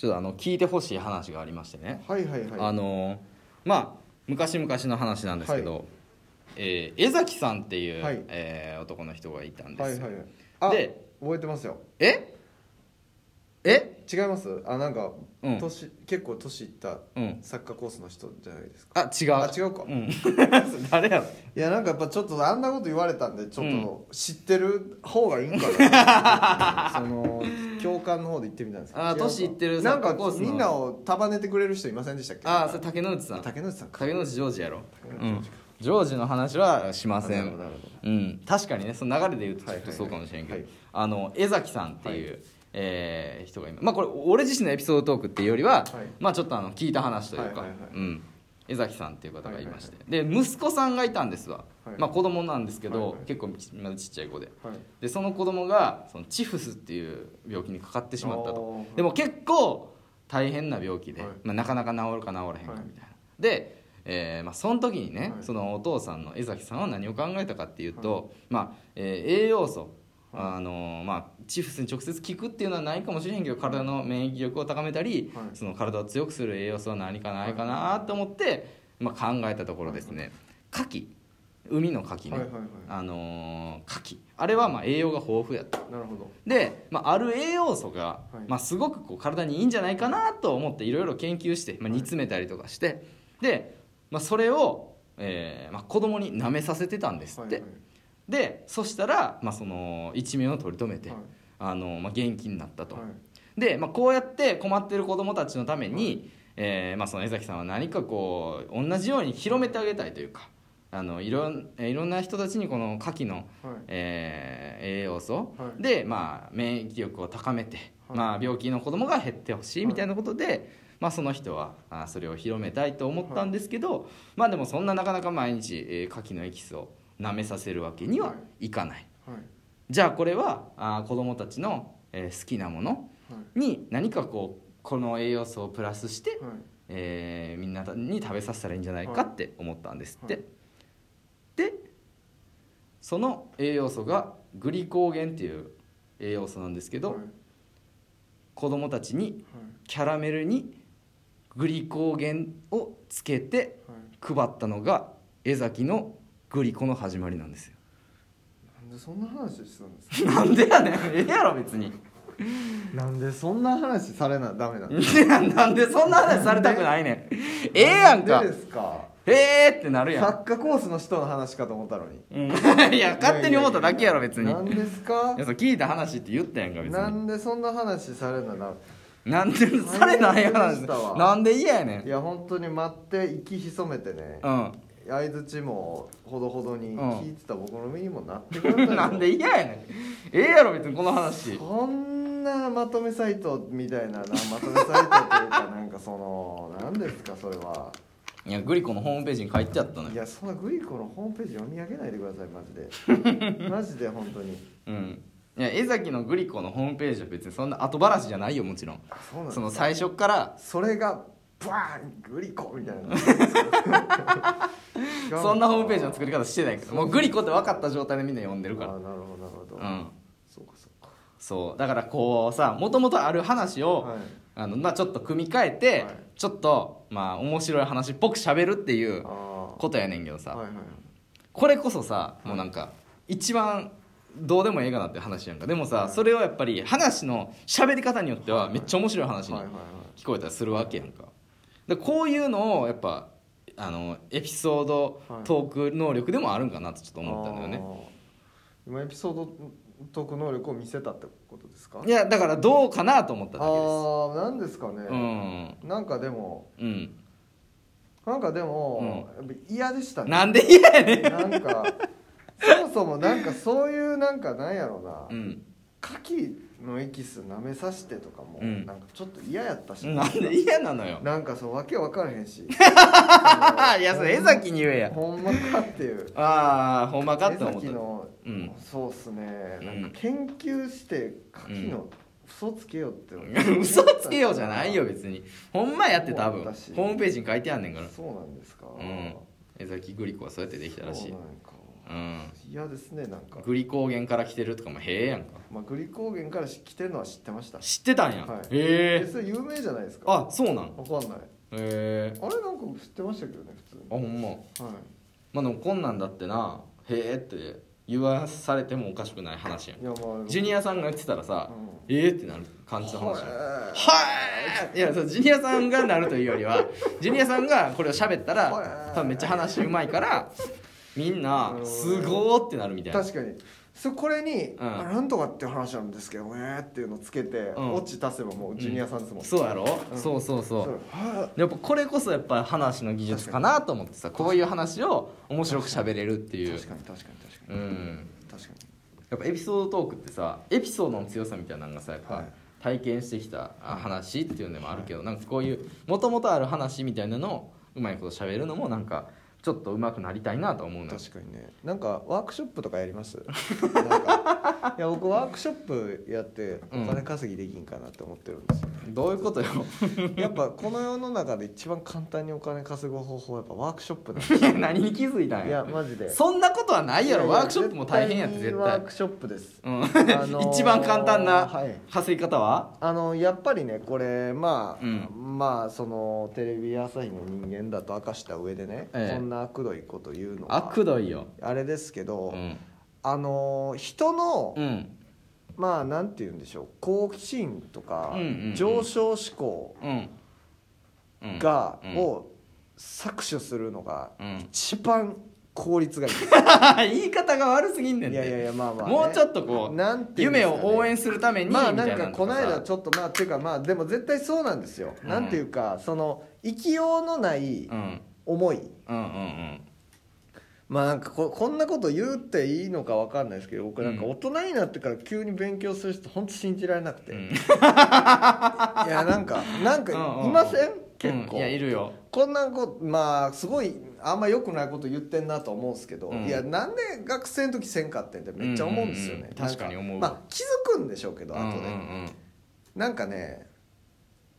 ちょっとあの聞いてほしい話がありましてね、はいはいはい。あのーまあ昔々の話なんですけど、えー江崎さんっていう、はい。えー男の人がいたんです。よ、はいはい。あで覚えてますよ。え？え？違います？あなんか、うん。年結構年いったうん。サッカーコースの人じゃないですか。あ違う。あ違うか。うん。誰やろ？いやなんかやっぱちょっとあんなこと言われたんでちょっと知ってる方がいいんかな、その共感の方で言ってみたんですけど。あ違うか。年いってるなんかみんなを束ねてくれる人いませんでしたっけ？あそれ竹之内さん。竹野内さんか。竹之内ジョージやろ。うジョージの話はしませなるほどなるほうん、確かにねその流れで言うとちょっとそうかもしれんけど、はいあの江崎さんっていう、えー人がいます。まあこれ俺自身のエピソードトークっていうよりは、はい。まあちょっとあの聞いた話というか、はいはいはい。うん、江崎さんっていう方がいまして、で息子さんがいたんですわ、はい。まあ子供なんですけど、結構ちまだちっちゃい子で。はい。でその子供がそのチフスっていう病気にかかってしまったと。でも結構大変な病気で、はい。まあ、なかなか治るか治らへんかはいみたいな、で、えーまあ、その時にね、はい。そのお父さんの江崎さんは何を考えたかっていうと、まあえー栄養素あのまあ、チフスに直接効くっていうのはないかもしれへんけど体の免疫力を高めたり、はい。その体を強くする栄養素は何かないかなと思って、まあ、考えたところですね。牡蠣。海の牡蠣ね、はいはいはい。あのー牡蠣。あれはまあ栄養が豊富やと。なるほど。で、まあ、ある栄養素が、はい。まあ、すごくこう体にいいんじゃないかなと思っていろいろ研究して、まあ、煮詰めたりとかして、で、まあ、それを、えーまあ、子供に舐めさせてたんですって、はいはいでそしたら、まあ、その一命を取り留めて、はい。あのまあ、元気になったと、はい。で、まあ、こうやって困ってる子供たちのために、えーまあ、その江崎さんは何かこう同じように広めてあげたいというかあのいろんえーいろんな人たちにこの牡蠣の、はい。えー栄養素はい。で、まあ、免疫力を高めて、はい。まあ、病気の子供が減ってほしいみたいなことで、まあ、その人はあそれを広めたいと思ったんですけど、まあでもそんななかなか毎日、えー牡蠣のエキスを舐めさせるわけにはいかない、はい。じゃあこれはあ子供たちの、えー好きなものはい。に何かこうこの栄養素をプラスして、はい。えーみんなに食べさせたらいいんじゃないかって思ったんですって、はい。でその栄養素がグリコーゲンっていう栄養素なんですけど、はい。子供たちにはい。キャラメルにグリコーゲンをつけてはい。配ったのが江崎のグリコの始まりなんですよ。なんでそんな話してたんですか？なんでやねん。ええやろ別に。なんでそんな話されなダメなのいやなんでそんな話されたくないねん。ええやんか。でですか？へえってなるやん。サッカーコースの人の話かと思ったのに。うん。いや勝手に思っただけやろ別に。なんですか？いやそう聞いた話って言ったやんか別に。なんでそんな話されなななんでされない話。なんで嫌やねん。いや本当に待って息潜めてね。う相づちもほどほどにうん。聞いてた僕の身にもなってくださいよ。ん なんで嫌やねん。ええやろ別にこの話。こんなまとめサイトみたいななまとめサイトというかなんかその何ですかそれは。いやグリコのホームページに書いてあったのよいやそんなグリコのホームページ読み上げないでくださいマジで。マジで本当に。うん。いや江崎のグリコのホームページは別にそんな後話じゃないよもちろん。あそうなんですその最初っから。それがバーングリコみたいな。そんなホームページの作り方してないからもうグリコって分かった状態でみんな読んでるから。あなるほどなるほど、うん。そうかそうか。そう。だからこうさもともとある話を、はい。あのまあ、ちょっと組み替えて、はい。ちょっとまあ面白い話っぽく喋るっていうあことやねんけどさ、あはいはい。これこそさもうなんか一番どうでもええかなって話やんか。でもさ、はい。それをやっぱり話の喋り方によってはめっちゃ面白い話に聞こえたりするわけやんかでこういうのをやっぱあのエピソードはい。トーク能力でもあるんかなってちょっと思ったんだよね、あー。今エピソードトーク能力を見せたってことですか？いやだからどうかなと思っただけです。ああなんですかね、うん。なんかでもうん。なんかでも、やっぱ嫌でしたね。なんで嫌やねん。なんかそもそもなんかそういうなんかなんやろな、うん牡蠣のエキス舐めさしてとかも、うん。なんかちょっと嫌やったし。なんで嫌なのよ。なんかそうわけ分からへんし。いやそれ江崎に言えや。ほんまかっていう。ああほんまかって江思った。崎の、うん。そうっすね。うん。なんか研究して牡蠣の嘘つけよって、嘘つけようじゃないよ別に。ほんまやって多分。ホームページに書いてあんねんから。そうなんですか。うん。江崎グリコはそうやってできたらしい。そうなんかうん。嫌ですねなんか、グリコーゲンから来てるとかもへえやんか。まあ、グリコーゲンから来てるのは知ってました。知ってたんや、はい。へえ。えそれ有名じゃないですか？あそうなん？わかんない。へえ。あれなんか知ってましたけどね普通に。あほんま。はい。まあでもこんなんだってなへえって言わされてもおかしくない話やん。まあジュニアさんが言ってたらさ、うん。ええってなる感じの話。やんははい！いやそうジュニアさんがなるというよりはジュニアさんがこれを喋ったらはい。多分めっちゃ話うまいからみんなうん。すごーってなるみたいな。確かに。そこれに、ん。あなんとかっていう話なんですけどねっていうのをつけて、うん。オチ足せばもうジュニアさんですもん、そうやろ、うん。そうそうそう。やっぱこれこそやっぱ話の技術かなと思ってさこういう話を面白く喋れるっていう。い確かに確かに確かうに、ん。確かにやっぱエピソードトークってさエピソードの強さみたいなのがさやっぱはい。体験してきたあ話っていうのもあるけどなんかこういうもともとある話みたいなのをうまいこと喋るのもなんかちょっとうまくなりたいなと思うのよ。確かにね。なんかワークショップとかやります？いや僕ワークショップやってお金稼ぎできんかなって思ってるんですよ、どういうことよ？やっぱこの世の中で一番簡単にお金稼ぐ方法はやっぱワークショップなんですいや 何に気づいたんいややマジで。そんなことはないやろ。ワークショップも大変やって絶対ワークショップです。うん。あのー一番簡単なはい。稼ぎ方は？あのやっぱりねこれまあ、うんまあそのテレビ朝日の人間だと明かした上でね、ええ。こんな悪どいこと言うのはあくどいよ。あれですけど、うん。あの人の、うん。まあなんて言うんでしょう好奇心とか、うんうんうん。上昇志向うん。うん。が、うん。を搾取するのがうん。一番効率がいい。言い方が悪すぎんねんて。いやいやいやまあまあね、もうちょっとこうなんていうんで夢を応援するためにみまあたないんかこの間ちょっとまあっていうかまあでも絶対そうなんですよ、うん。なんていうかその生きようのないうん。思い、うんうん。まあなんかここんなこと言っていいのかわかんないですけど僕なんかうん。大人になってから急に勉強する人本当信じられなくて、うん。いやなんかなんかうん？うんいません、うん。結構、いやいるよ。こんなことまあすごいあんま良くないこと言ってんなと思うんですけど、うん。いやなんで学生の時せんかってんってめっちゃ思うんですよね、うんうんうん。確かに思う。まあ気づくんでしょうけど後で、うんうん。なんかね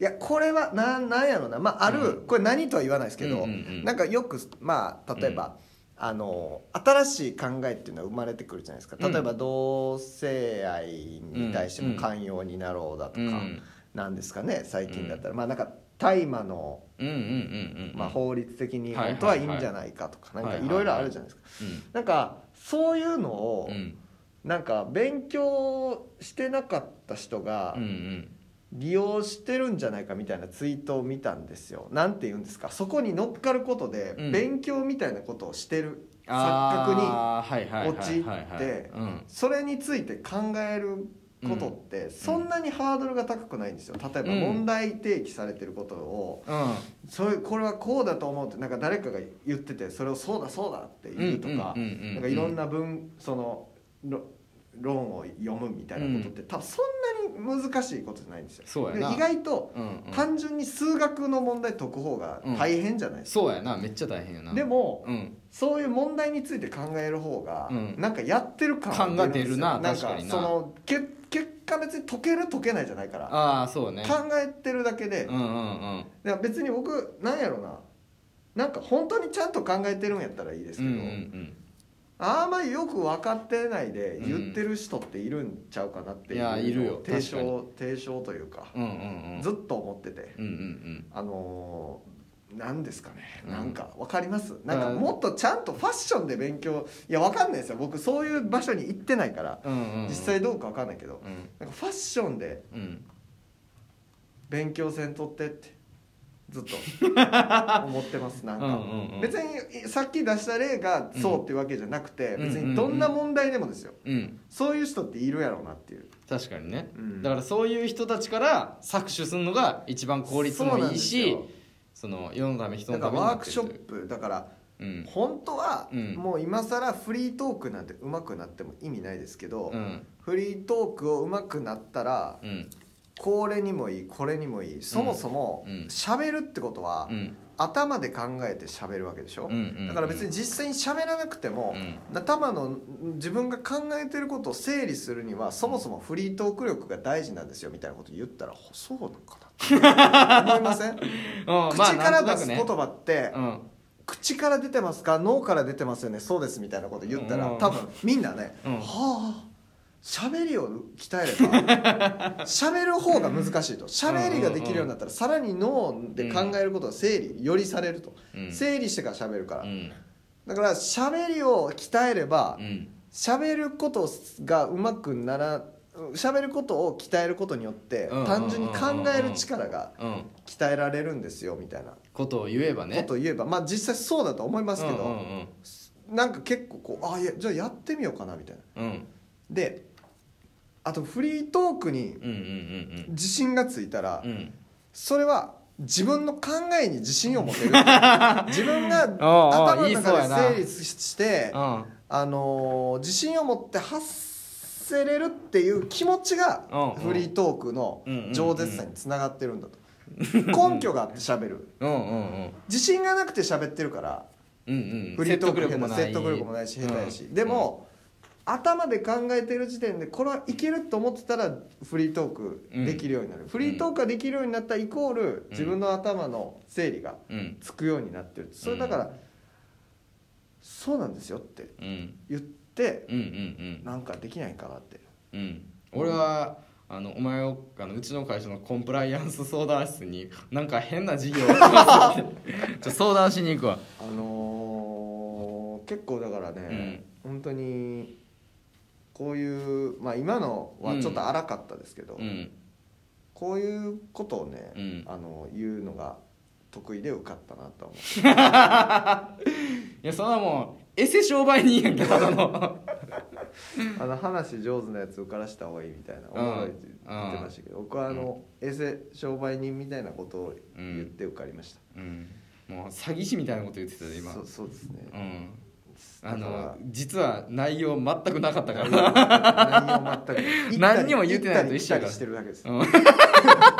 いやこれはなんなんやろな。まあある、うん。これ何とは言わないですけど、うんうんうん。なんかよくまあ例えば、あの新しい考えっていうのは生まれてくるじゃないですか。うん例えば同性愛に対しても寛容になろうだとか、うんなんですかね最近だったら、まあなんか大麻の、法律的にはい本当はいいんじゃないかとか、なんかいろいろあるじゃないですか、うん。なんかそういうのを、うん。なんか勉強してなかった人が、利用してるんじゃないかみたいなツイートを見たんですよ。なんて言うんですか。そこに乗っかることでうん。勉強みたいなことをしてる、錯覚に陥ってうん。それについて考えることってそんなにハードルが高くないんですよ。例えばうん。問題提起されてることを。うん。それこれはこうだと思うってなんか誰かが言っててそれをそうだそうだって言うとかなんかいろんな文そのろ論を読むみたいなことって多分そんなに難しいことじゃないんですよ。そうやな。で意外とうんうん。単純に数学の問題解く方が大変じゃないですか、そうやな。めっちゃ大変やな。でもうん。そういう問題について考える方が、うん。なんかやってる感感が出るななんか確かにな。そのけ結果別に解ける解けないじゃないから。ああそうね。考えてるだけで、うんうんうん。別に僕なんやろな。なんか本当にちゃんと考えてるんやったらいいですうんけど、うんうんあんまりよく分かってないで言ってる人っているんちゃうかなっていやいるよ。提確唱提唱というか、うんうんうん。ずっと思ってて。うんうんあのーなんですかね。うん。なんか分かります？なんかうんもっとちゃんとファッションで勉強いや分かんないですよ。僕そういう場所に行ってないからうんうんうん。実際どうか分かんないけどうん。なんかファッションでうん。勉強せんとってってずっと。思ってますなんか、うんうんうん。別にさっき出した例がそうっていうわけじゃなくて、うん別にどんな問題でもですよ。うん。そういう人っているやろうなっていう。確かにね。うん。だからそういう人たちから搾取するのが一番効率もいいしその世のため人だのためにワークショップだからうん。本当はうん。もう今更フリートークなんて上手くなっても意味ないですけど、うん。フリートークを上手くなったらうんこれにもいいこれにもいい。そもそもうん。喋るってことはうん。頭で考えて喋るわけでしょ、だから別に実際に喋らなくても、頭の自分が考えてることを整理するにはそもそもフリートーク力が大事なんですよみたいなこと言ったらほそうなのかな思いません？口から出す言葉ってうん。口から出てますか？脳から出てますよね？そうですみたいなこと言ったらうん。多分みんなね、うん。はあ喋りを鍛えれば 喋る方が難しいと。喋りができるようになったらさらに脳で考えることが整理よりされると、うん。整理してから喋るから、うん。だから喋りを鍛えればうん。喋ることがうまくなら喋ることを鍛えることによってうん。単純に考える力がうん。鍛えられるんですよみたいな。ことを言えばね。ことを言えば。まあ実際そうだと思いますけど、なんか結構こうあいやじゃあやってみようかなみたいな。であとフリートークにうんうんうん自信がついたらうん。うんそれは自分の考えに自信を持てる。自分が 頭の言いそうやな中で整理してうん。あのー自信を持って発せれるっていう気持ちがうんフリートークの饒舌さにつながってるんだと。根拠があって喋る。うんうんうん。自信がなくて喋ってるからうんうん。フリートーク説得力もない。説得力もないし下手やし、うん。でも、頭で考えてる時点でこれはいけると思ってたらフリートークできるようになる、フリートークができるようになったイコール自分の頭の整理がうんつくようになってる。それだから、そうなんですよってうん。言ってうんうんなんかできないかなって。うん。うん俺はあのお前をあのうちの会社のコンプライアンス相談室になんか変な事業を 相談しに行くわ。あのー結構だからね、本当にこういうまあ今のはちょっと荒かったですけど、うん。こういうことをね、うん。あの言うのが得意で受かったなと思う。いやそんなもうエセ商売人やんけただの。あの話上手なやつ受からした方がいいみたいなおもろいって言ってましたけど、僕はあの、エセ商売人みたいなことを言って受かりました、うん。もう詐欺師みたいなこと言ってたよ今。そうそうですね、うんあだのか実は内容全くなかったから。何にも言ってないのと一緒やから。てるだけです、うん